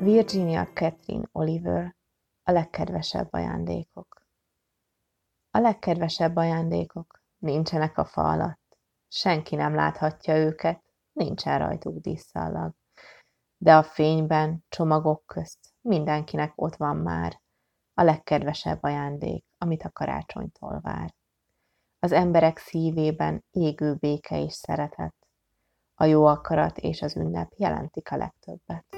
Virginia Catherine Oliver, a legkedvesebb ajándékok. A legkedvesebb ajándékok nincsenek a fa alatt. Senki nem láthatja őket, nincsen rajtuk díszallag. De a fényben, csomagok közt mindenkinek ott van már a legkedvesebb ajándék, amit a karácsonytól vár. Az emberek szívében égő béke és szeretet. A jó akarat és az ünnep jelentik a legtöbbet.